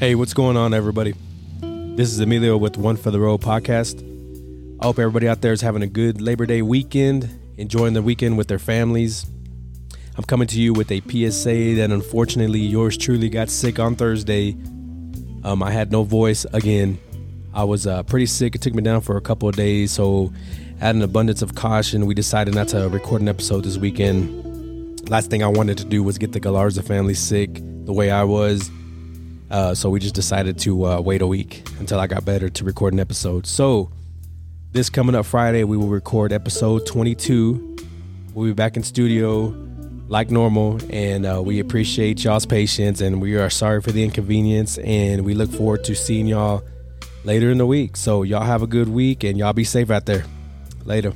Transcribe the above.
Hey, what's going on, everybody? This is Emilio with One for the Road podcast. I hope everybody out there is having a good Labor Day weekend, enjoying the weekend with their families. I'm coming to you with a PSA that unfortunately yours truly got sick on Thursday. Um, I had no voice again. I was uh, pretty sick. It took me down for a couple of days. So, at an abundance of caution, we decided not to record an episode this weekend. Last thing I wanted to do was get the Galarza family sick the way I was. Uh, so we just decided to uh, wait a week until I got better to record an episode. So this coming up Friday, we will record episode 22. We'll be back in studio like normal, and uh, we appreciate y'all's patience, and we are sorry for the inconvenience, and we look forward to seeing y'all later in the week. So y'all have a good week, and y'all be safe out there. Later.